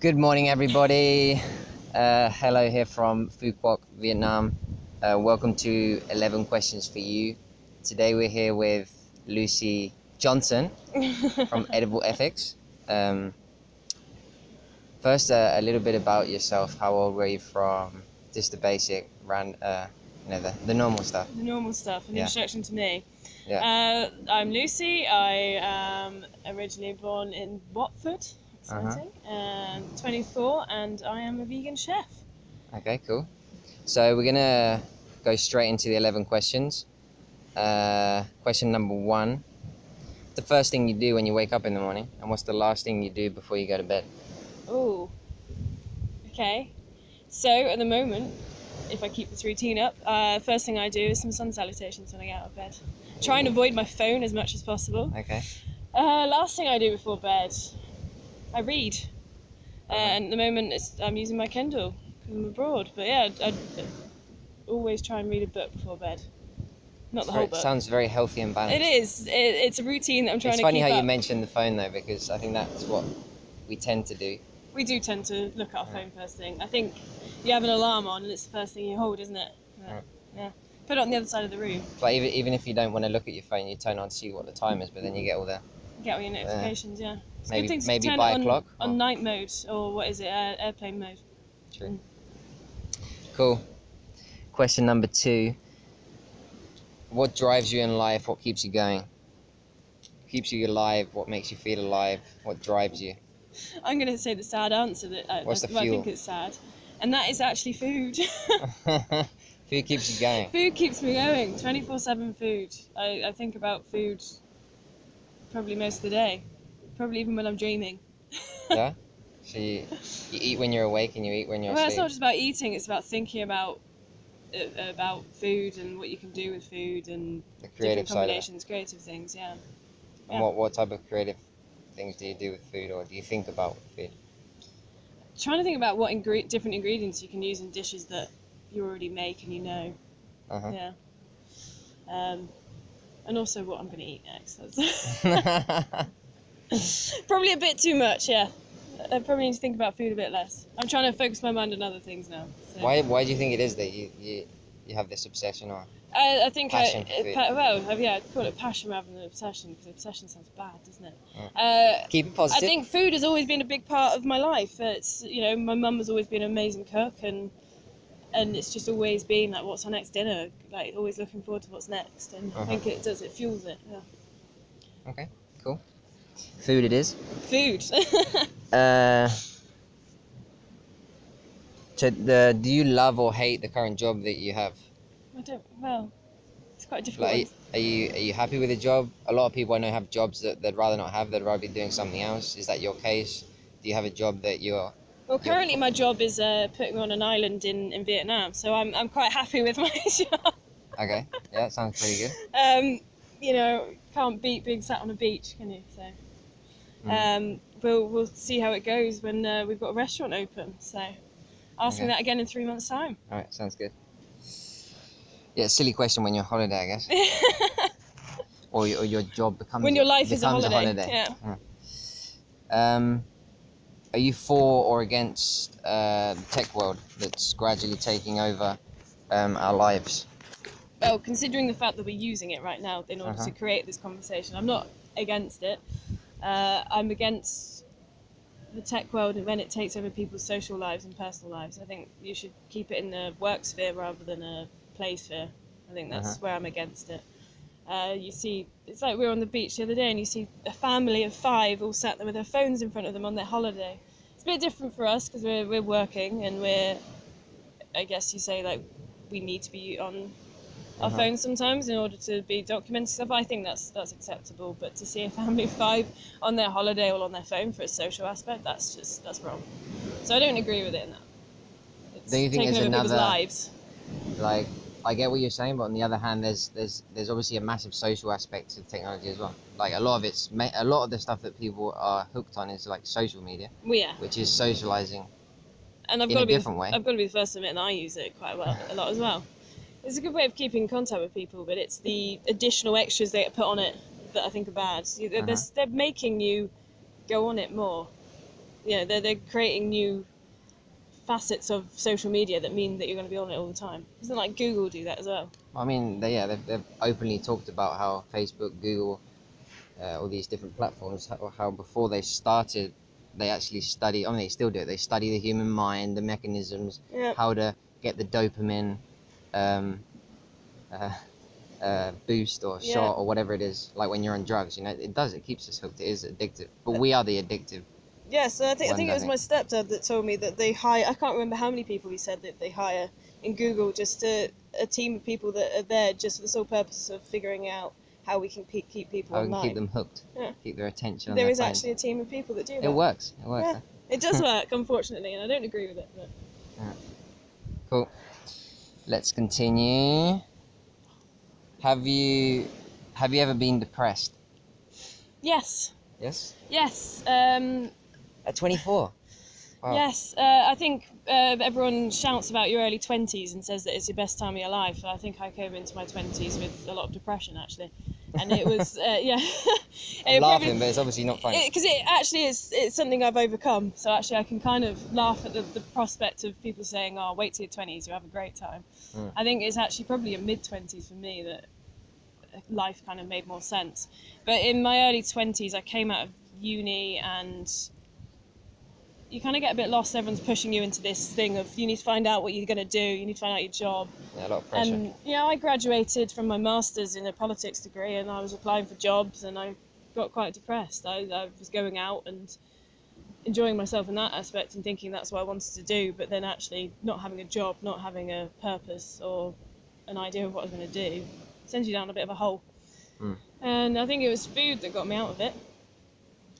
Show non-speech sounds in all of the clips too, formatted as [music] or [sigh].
Good morning, everybody. Uh, hello here from Phu Quoc, Vietnam. Uh, welcome to 11 Questions for You. Today we're here with Lucy Johnson [laughs] from Edible Ethics. Um, first, uh, a little bit about yourself. How old were you from? Just the basic, ran, uh, you know, the, the normal stuff. the normal stuff, an Yeah. introduction to me. Yeah. Uh, I'm Lucy. I am originally born in Watford, Uh-huh. and 24, and I am a vegan chef. Okay, cool. So we're gonna go straight into the 11 questions. Uh, question number one. The first thing you do when you wake up in the morning, and what's the last thing you do before you go to bed? Oh, okay. So at the moment, if I keep this routine up, uh, first thing I do is some sun salutations when I get out of bed. Try and avoid my phone as much as possible. Okay. Uh, last thing I do before bed, I read. Uh, and at the moment, it's, I'm using my Kindle because I'm abroad. But yeah, I always try and read a book before bed. Not the Very- whole book. sounds very healthy and balanced. It is. It, it's a routine that I'm trying It's to It's funny how up. you mentioned the phone though, because I think that's what we tend to do. we do tend to look at our Yeah. phone first thing. I think you have an alarm on, and it's the first thing you hold, isn't it? Yeah. yeah. Put it on the other side of the room. But even even if you don't want to look at your phone, you turn on to see what the time is, but then you get all the Get all your notifications. Yeah. It's a Maybe- good thing to maybe turn by it on, o'clock, on or- night mode or what is it? Uh, airplane mode. True. Cool. Question number two. What drives you in life? What keeps you going? Keeps you alive? What makes you feel alive? What drives you? I'm going to say the sad answer that I, What's the well, I think it's sad, and that is actually food. [laughs] [laughs] Food keeps you going. food keeps me going. 24/7 food. I, I think about food probably most of the day, probably even when I'm dreaming. [laughs] Yeah. So you, you eat when you're awake and you eat when you're Well, it's not just about eating; it's about thinking about uh, about food and what you can do with food and the different creative side combinations, creative things. Yeah. And what what type of creative things do you do with food, or do you think about with food? Trying to think about what ingre- different ingredients you can use in dishes that you already make and you know. Uh-huh. Yeah. Um, and also what I'm going to eat next. [laughs] [laughs] Probably a bit too much. Yeah. I probably need to think about food a bit less. I'm trying to focus my mind on other things now. So. why why do you think it is that you you, you have this obsession or I, I think Passion I, food. pa- well, yeah, I'd call it passion rather than obsession because obsession sounds bad, doesn't it? Uh, keep it positive. I think food has always been a big part of my life. It's you know my mum has always been an amazing cook and and it's just always been like what's our next dinner like always looking forward to what's next and Uh-huh. I think it does it fuels it. Yeah. Okay, cool. Food it is. Food. [laughs] Uh, so the do you love or hate the current job that you have? I don't well. It's quite a difficult. Like, one. are you are you happy with the job? A lot of people I know have jobs that they'd rather not have. They'd rather be doing something else. Is that your case? Do you have a job that you're Well, currently my job is uh, putting me on an island in, in Vietnam, so I'm I'm quite happy with [laughs] my job. okay? Yeah, that sounds pretty good. [laughs] um, you know, can't beat being sat on a beach, can you? So, Mm. um, we'll we'll see how it goes when uh, we've got a restaurant open. So, ask me that again in three months' time. All right, sounds good. Yeah, silly question when you're on holiday, I guess, [laughs] or, your- or your job becomes when your life is a becomes holiday. Yeah. Um, are you for or against uh, the tech world that's gradually taking over um, our lives? Well, considering the fact that we're using it right now in order Uh-huh. to create this conversation, I'm not against it. Uh, I'm against the tech world and when it takes over people's social lives and personal lives. I think you should keep it in the work sphere rather than a play sphere. I think that's Uh-huh. where I'm against it. Uh, you see, it's like we were on the beach the other day and you see a family of five all sat there with their phones in front of them on their holiday. It's a bit different for us because we're, we're working and we're, I guess you say, like, we need to be on our Uh-huh. phones sometimes in order to be documenting stuff. I think that's that's acceptable, but to see a [laughs] family of five on their holiday all on their phone for a social aspect, that's just that's wrong. So I don't agree with it in that. It's Don't you think taking there's over people's another- lives. Like, I get what you're saying, but on the other hand, there's there's there's obviously a massive social aspect to technology as well. Like a lot of it's ma- a lot of the stuff that people are hooked on is like social media, Well, yeah, which is socializing. and I've in got a to be different the, way. I've got to be the first to admit that I use it quite well a lot as well. It's a good way of keeping in contact with people, but it's the additional extras they put on it that I think are bad. They're, Uh-huh. they're making you go on it more. you know they're, they're creating new facets of social media that mean that you're going to be on it all the time. Doesn't like Google do that as well? I mean, they, yeah, they've, they've openly talked about how Facebook, Google, uh, all these different platforms, how, how before they started, they actually study. I mean, they still do it. They study the human mind, the mechanisms, Yeah. how to get the dopamine um, uh, uh, boost or Yeah. shot or whatever it is. Like when you're on drugs, you know, it does. It keeps us hooked. It is addictive. But we are the addictive. Yes, I think I think it was my stepdad that told me that they hire. I can't remember how many people he said that they hire in Google, just a, a team of people that are there just for the sole purpose of figuring out how we can pe- keep people How online. keep them hooked. Yeah. Keep their attention. on there their is actually a team of people that do that. It works. It works. Yeah. It does [laughs] work, unfortunately, and I don't agree with it. But Cool. Let's continue. Have you have you ever been depressed? yes, Yes. yes, um, At 24. Wow. yes. Uh, I think uh, everyone shouts about your early twenties and says that it's your best time of your life. I think I came into my twenties with a lot of depression actually, and it was [laughs] uh, yeah. I'm It laughing, probably- but it's obviously not funny. because it, actually is it's something I've overcome. So actually, I can kind of laugh at the, the prospect of people saying, "Oh, wait till your twenties, you'll have a great time." Mm. I think it's actually probably in mid twenties for me that life kind of made more sense. But in my early twenties, I came out of uni and you kind of get a bit lost. Everyone's pushing you into this thing of you need to find out what you're going to do, you need to find out your job. yeah, a lot of pressure. And yeah, I graduated from my master's in a politics degree, and I was applying for jobs, and I got quite depressed. I, I was going out and enjoying myself in that aspect, and thinking that's what I wanted to do, but then actually not having a job, not having a purpose or an idea of what I was going to do, sends you down a bit of a hole. Mm. And I think it was food that got me out of it.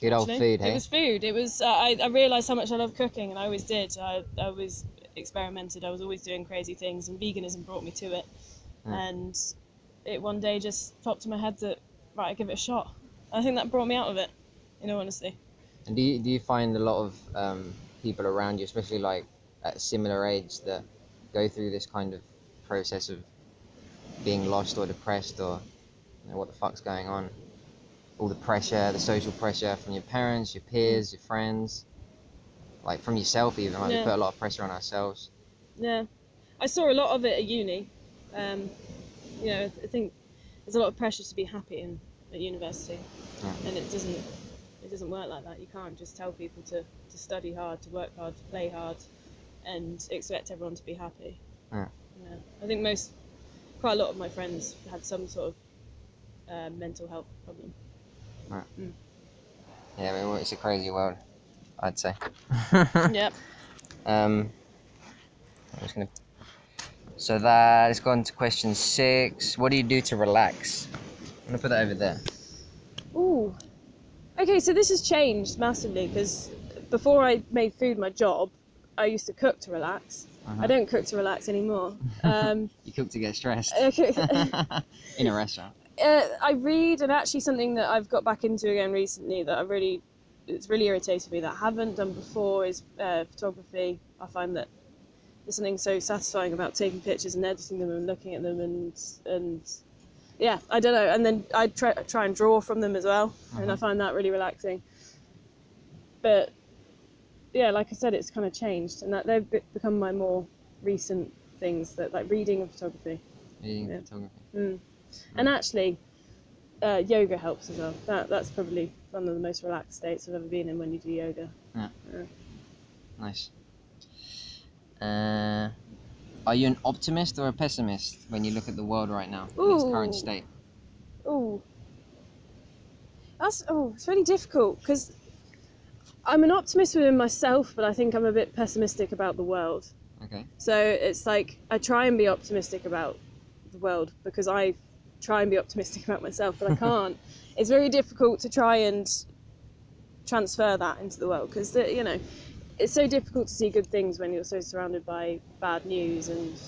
Good old actually. food, hey? It was food. It was. Uh, I, I realised how much I love cooking, and I always did. I, I always experimented. I was always doing crazy things, and veganism brought me to it. Yeah. And it one day just popped in my head that right, I give it a shot. I think that brought me out of it. In all honesty. And do you, do you find a lot of um, people around you, especially like at a similar age, that go through this kind of process of being lost or depressed or you know, what the fuck's going on? All the pressure, the social pressure from your parents, your peers, your friends, like from yourself even. Like we put a lot of pressure on ourselves. Yeah, I saw a lot of it at uni. Um, you know, I think there's a lot of pressure to be happy in at university, Yeah. and it doesn't it doesn't work like that. You can't just tell people to, to study hard, to work hard, to play hard, and expect everyone to be happy. Yeah. Yeah. I think most, quite a lot of my friends had some sort of uh, mental health problem. Yeah, I mean, it's a crazy world, I'd say. [laughs] Yep. Um, I'm just gonna. So that let's go on to question six. What do you do to relax? I'm gonna put that over there. Ooh. Okay, so this has changed massively because before I made food my job, I used to cook to relax. Uh-huh. I don't cook to relax anymore. [laughs] Um, You cook to get stressed. Okay. [laughs] In a restaurant. Uh, I read, and actually something that I've got back into again recently that I really, it's really irritated me that I haven't done before is uh, photography. I find that there's something so satisfying about taking pictures and editing them and looking at them and and yeah, I don't know. And then I try try and draw from them as well, and I Mhm. find that really relaxing. But yeah, like I said, it's kind of changed, and that they've become my more recent things that like reading and photography. Eating Yeah. photography. Mm. And actually, uh, yoga helps as well. That that's probably one of the most relaxed states I've ever been in when you do yoga. Yeah. Nice. Uh, are you an optimist or a pessimist when you look at the world right now in its current state? Oh, that's oh, it's really difficult because I'm an optimist within myself, but I think I'm a bit pessimistic about the world. Okay. So it's like I try and be optimistic about the world because I try and be optimistic about myself, but I can't. [laughs] it's very difficult to try and transfer that into the world because you know it's so difficult to see good things when you're so surrounded by bad news and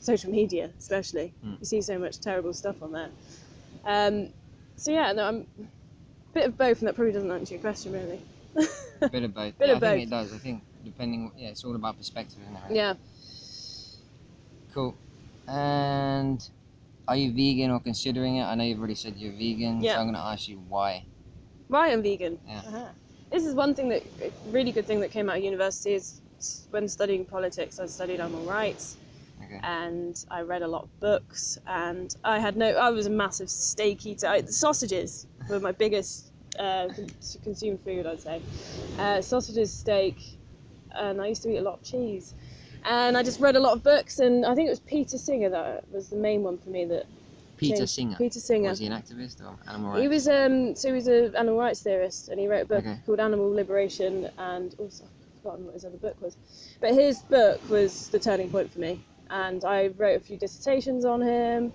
social media, especially. Mm. You see so much terrible stuff on there. Um, so yeah, no, I'm a bit of both, and that probably doesn't answer your question really. A [laughs] bit of both. Bit yeah, of I think it does. I think depending. Yeah, it's all about perspective, isn't it? really? yeah. Cool. And are you vegan or considering it? I know you've already said you're vegan, Yeah. so I'm going to ask you why. Why I'm vegan? Yeah. Uh-huh. this is one thing that a really good thing that came out of university is when studying politics, I studied animal rights Okay. and I read a lot of books. And I had no, I was a massive steak eater. I, sausages were my biggest uh, con- to consume food, I'd say. Uh, sausages, steak, and I used to eat a lot of cheese. And I just read a lot of books, and I think it was Peter Singer that was the main one for me. That Peter changed- Singer. Peter Singer. Was he an activist or animal rights? He was um so he was an animal rights theorist and he wrote a book Okay. called Animal Liberation and also I've forgotten what his other book was. But his book was the turning point for me and I wrote a few dissertations on him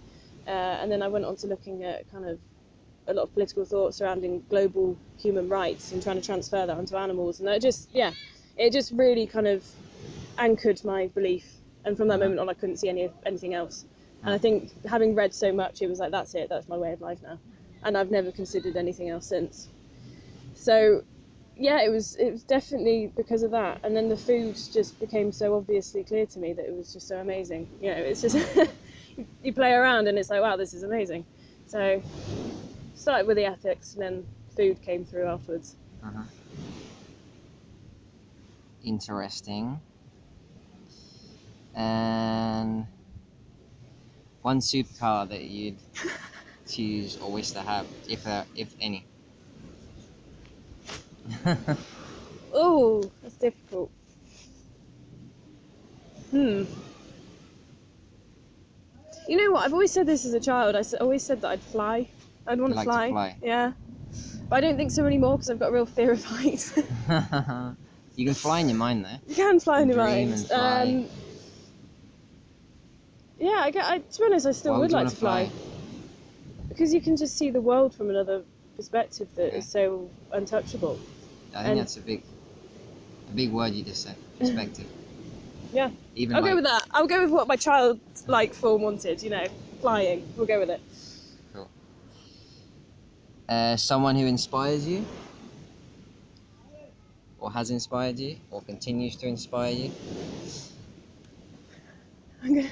uh, and then I went on to looking at kind of a lot of political thought surrounding global human rights and trying to transfer that onto animals and that just yeah it just really kind of anchored my belief and from that Uh-huh. moment on I couldn't see any anything else and I Uh. think having read so much it was like that's it that's my way of life now and I've never considered anything else since. So, yeah, it was it was definitely because of that, and then the food just became so obviously clear to me that it was just so amazing. You know, it's just [laughs] you play around and it's like wow, this is amazing. So, started with the ethics, and then food came through afterwards. Uh-huh. Interesting. And one superpower that you'd [laughs] choose or wish to have, if uh, if any. [laughs] Oh, that's difficult. Hmm. You know what? I've always said this as a child. I always said that I'd fly. I'd want Like to to fly. fly. Yeah. But I don't think so anymore because I've got a real fear of heights. [laughs] you can fly in your mind though. you can fly in your mind. fly. Um, yeah, I, I, to be honest, I still Why would would like to fly. because you can just see the world from another perspective that is Okay. so untouchable. I think And- that's a big, a big word you just said. [laughs] Perspective. Yeah. Even I'll like, go with that. I'll go with what my childlike form wanted. You know, flying. We'll go with it. uh, someone who inspires you, or has inspired you, or continues to inspire you. I'm gonna.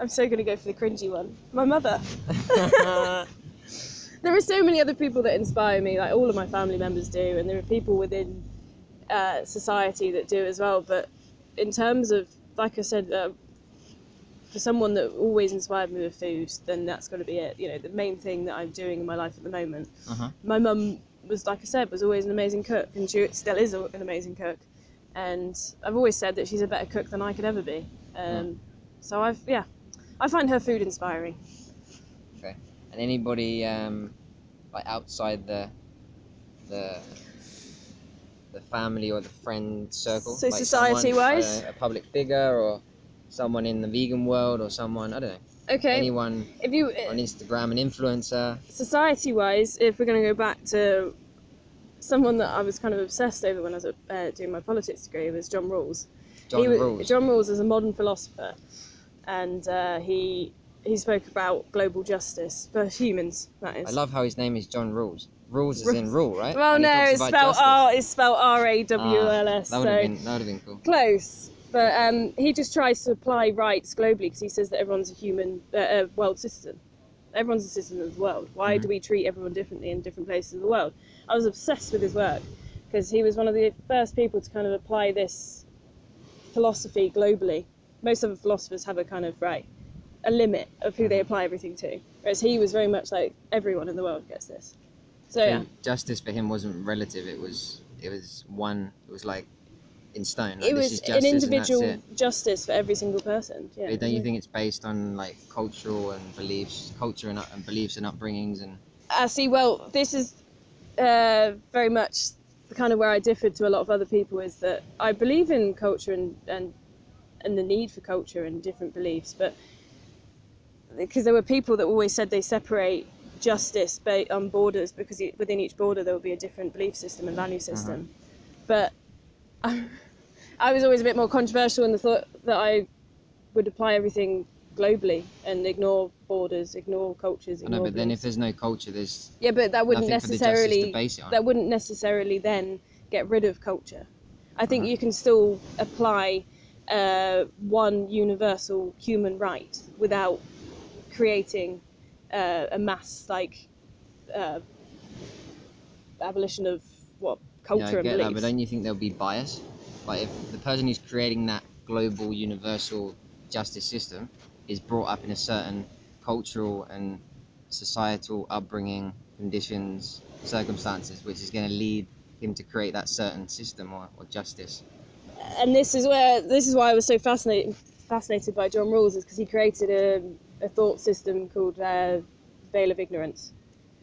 I'm so gonna go for the cringy one. My mother. [laughs] there are so many other people that inspire me. Like all of my family members do, and there are people within uh, society that do as well. But in terms of, like I said, uh, for someone that always inspired me with food, then that's got to be it. You know, the main thing that I'm doing in my life at the moment. Uh-huh. My mum was, like I said, was always an amazing cook, and she still is an amazing cook. And I've always said that she's a better cook than I could ever be. Um, So I've, yeah, I find her food inspiring. Okay. And anybody um, like outside the the the family or the friend circle. So like someone, society-wise? know, a public figure or someone in the vegan world or someone I don't know Okay, anyone if you on Instagram, an influencer. society wise, if we're going to go back to someone that I was kind of obsessed over when I was uh, doing my politics degree was John Rawls. John he was, Rawls. John Rawls is a modern philosopher, and uh, he he spoke about global justice for humans. That is. I love how his name is John Rules. Rules is in rule, right? well, And no, it's spelled justice. R. It's spelled R A W L S. That would So have been that would have been cool. close. But um, he just tries to apply rights globally because he says that everyone's a human, uh, a world citizen. Everyone's a citizen of the world. Why Mhm. do we treat everyone differently in different places of the world? I was obsessed with his work because he was one of the first people to kind of apply this philosophy globally. Most other philosophers have a kind of right, a limit of who they Mhm. apply everything to, whereas he was very much like everyone in the world gets this. So yeah, justice for him wasn't relative. It was it was one. It was like in stone. Like, it this was an justice and individual justice for every single person. Yeah. But don't you think it's based on like cultural and beliefs, culture and, and beliefs and upbringings and I see. Well, this is uh, very much the kind of where I differed to a lot of other people is that I believe in culture and and, and the need for culture and different beliefs, but because there were people that always said they separate justice on borders because within each border there will be a different belief system and value system. But [laughs] I was always a bit more controversial in the thought that I would apply everything globally and ignore borders, ignore cultures, I know. But then if there's no culture, there's Yeah, but that wouldn't nothing for the justice to necessarily base it on. that wouldn't necessarily then get rid of culture. I think Uh-huh. you can still apply uh, one universal human right without creating uh, a mass like uh, abolition of what culture yeah, I and get beliefs. that, but don't you think there'll be bias? Like if the person who's creating that global universal justice system is brought up in a certain cultural and societal upbringing, conditions, circumstances, which is going to lead him to create that certain system or, or justice. And this is where this is why I was so fascinated fascinated by John Rawls is because he created a, a thought system called uh, veil of ignorance.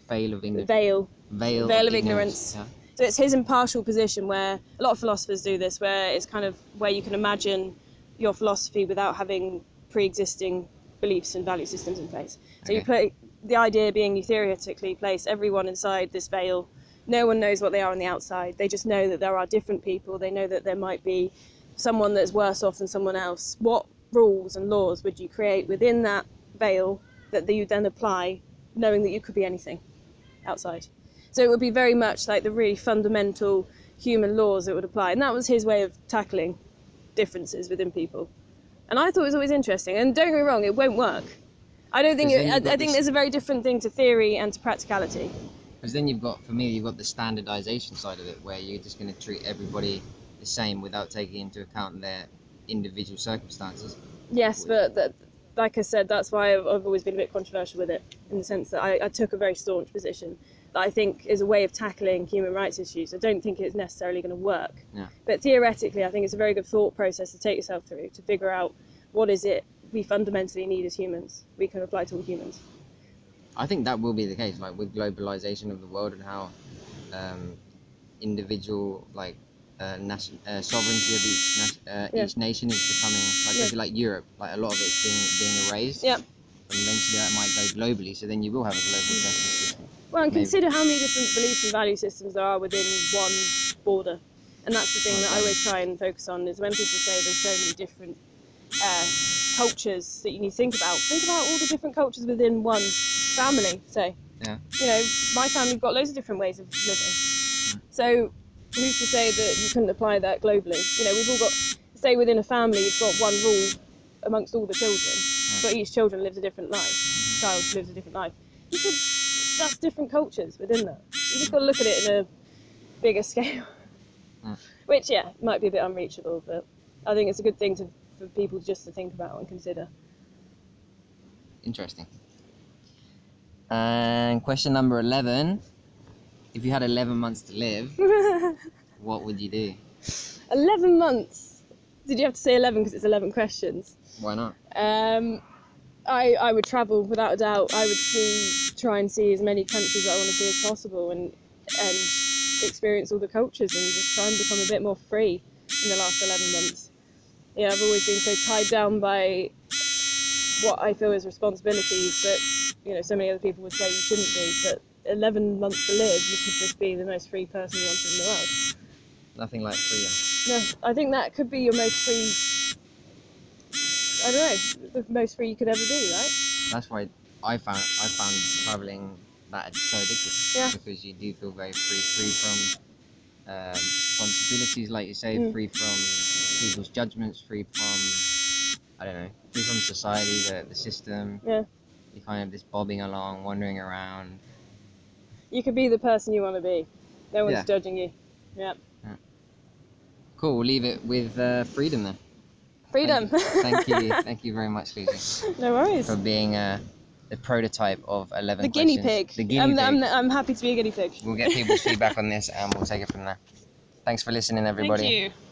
Veil of ignorance. Veil. Veil, veil of of ignorance. ignorance. So it's his impartial position where a lot of philosophers do this, where it's kind of where you can imagine your philosophy without having pre-existing beliefs and value systems in place. So you Okay. play the idea being you theoretically place everyone inside this veil. No one knows what they are on the outside. They just know that there are different people. They know that there might be someone that's worse off than someone else. What rules and laws would you create within that veil that you then apply, knowing that you could be anything outside? So it would be very much like the really fundamental human laws that would apply. And that was his way of tackling differences within people. And I thought it was always interesting. And don't get me wrong, it won't work. I don't think. It, I, I think there's a very different thing to theory and to practicality. Because then you've got, for me, you've got the standardization side of it, where you're just going to treat everybody the same without taking into account their individual circumstances. Yes, but that, like I said, that's why I've, I've always been a bit controversial with it, in the sense that I, I took a very staunch position that I think is a way of tackling human rights issues. I don't think it's necessarily going to work. Yeah. But theoretically, I think it's a very good thought process to take yourself through to figure out what is it we fundamentally need as humans. We can apply to all humans. I think that will be the case, like with globalization of the world and how um, individual, like uh, nation, uh, sovereignty of each uh, Yeah. each nation is becoming, like Yeah. like Europe, like a lot of it's being being erased. Yeah. And eventually that might go globally, so then you will have a global justice system. Well, and Maybe. consider how many different beliefs and value systems there are within one border. And that's the thing that I always try and focus on is when people say there's so many different uh, cultures that you need to think about. Think about all the different cultures within one family, So, Yeah. You know, my family's got loads of different ways of living. So who's to say that you couldn't apply that globally? You know, we've all got, say within a family, you've got one rule amongst all the children, but each children lives a different life. Child lives a different life. You could, that's different cultures within that. You just got to look at it in a bigger [laughs] scale. Mm. Which, yeah, might be a bit unreachable, but I think it's a good thing to, for people just to think about and consider. Interesting. And question number 11 If you had 11 months to live, [laughs] what would you do? 11 months. Did you have to say 11 because it's 11 questions? Why not? Um, I, I would travel without a doubt. I would see, try and see as many countries that I want to see as possible and, and experience all the cultures and just try and become a bit more free in the last 11 months. Yeah, I've always been so tied down by what I feel is responsibilities that, you know, so many other people would say you shouldn't be. But 11 months to live, you could just be the most free person you wanted in the world. Nothing like freedom. No, I think that could be your most free. I don't know, the most free you could ever be, right? That's why I found I found traveling that so addictive. Yeah. Because you do feel very free, free from um, responsibilities, like you say, Mm. free from people's judgments, free from I don't know, free from society, the, the system. Yeah. You're kind of just bobbing along, wandering around. You could be the person you want to be. No one's Yeah. judging you. Yeah. Cool. We'll leave it with uh, freedom then. Freedom. Thank you. Thank you, [laughs] thank you very much, Lucy, no worries. for being uh, the prototype of 11 The guinea questions. pig. The guinea I'm, pig. I'm, I'm happy to be a guinea pig. We'll get people's feedback on this and we'll take it from there. Thanks for listening, everybody. Thank you.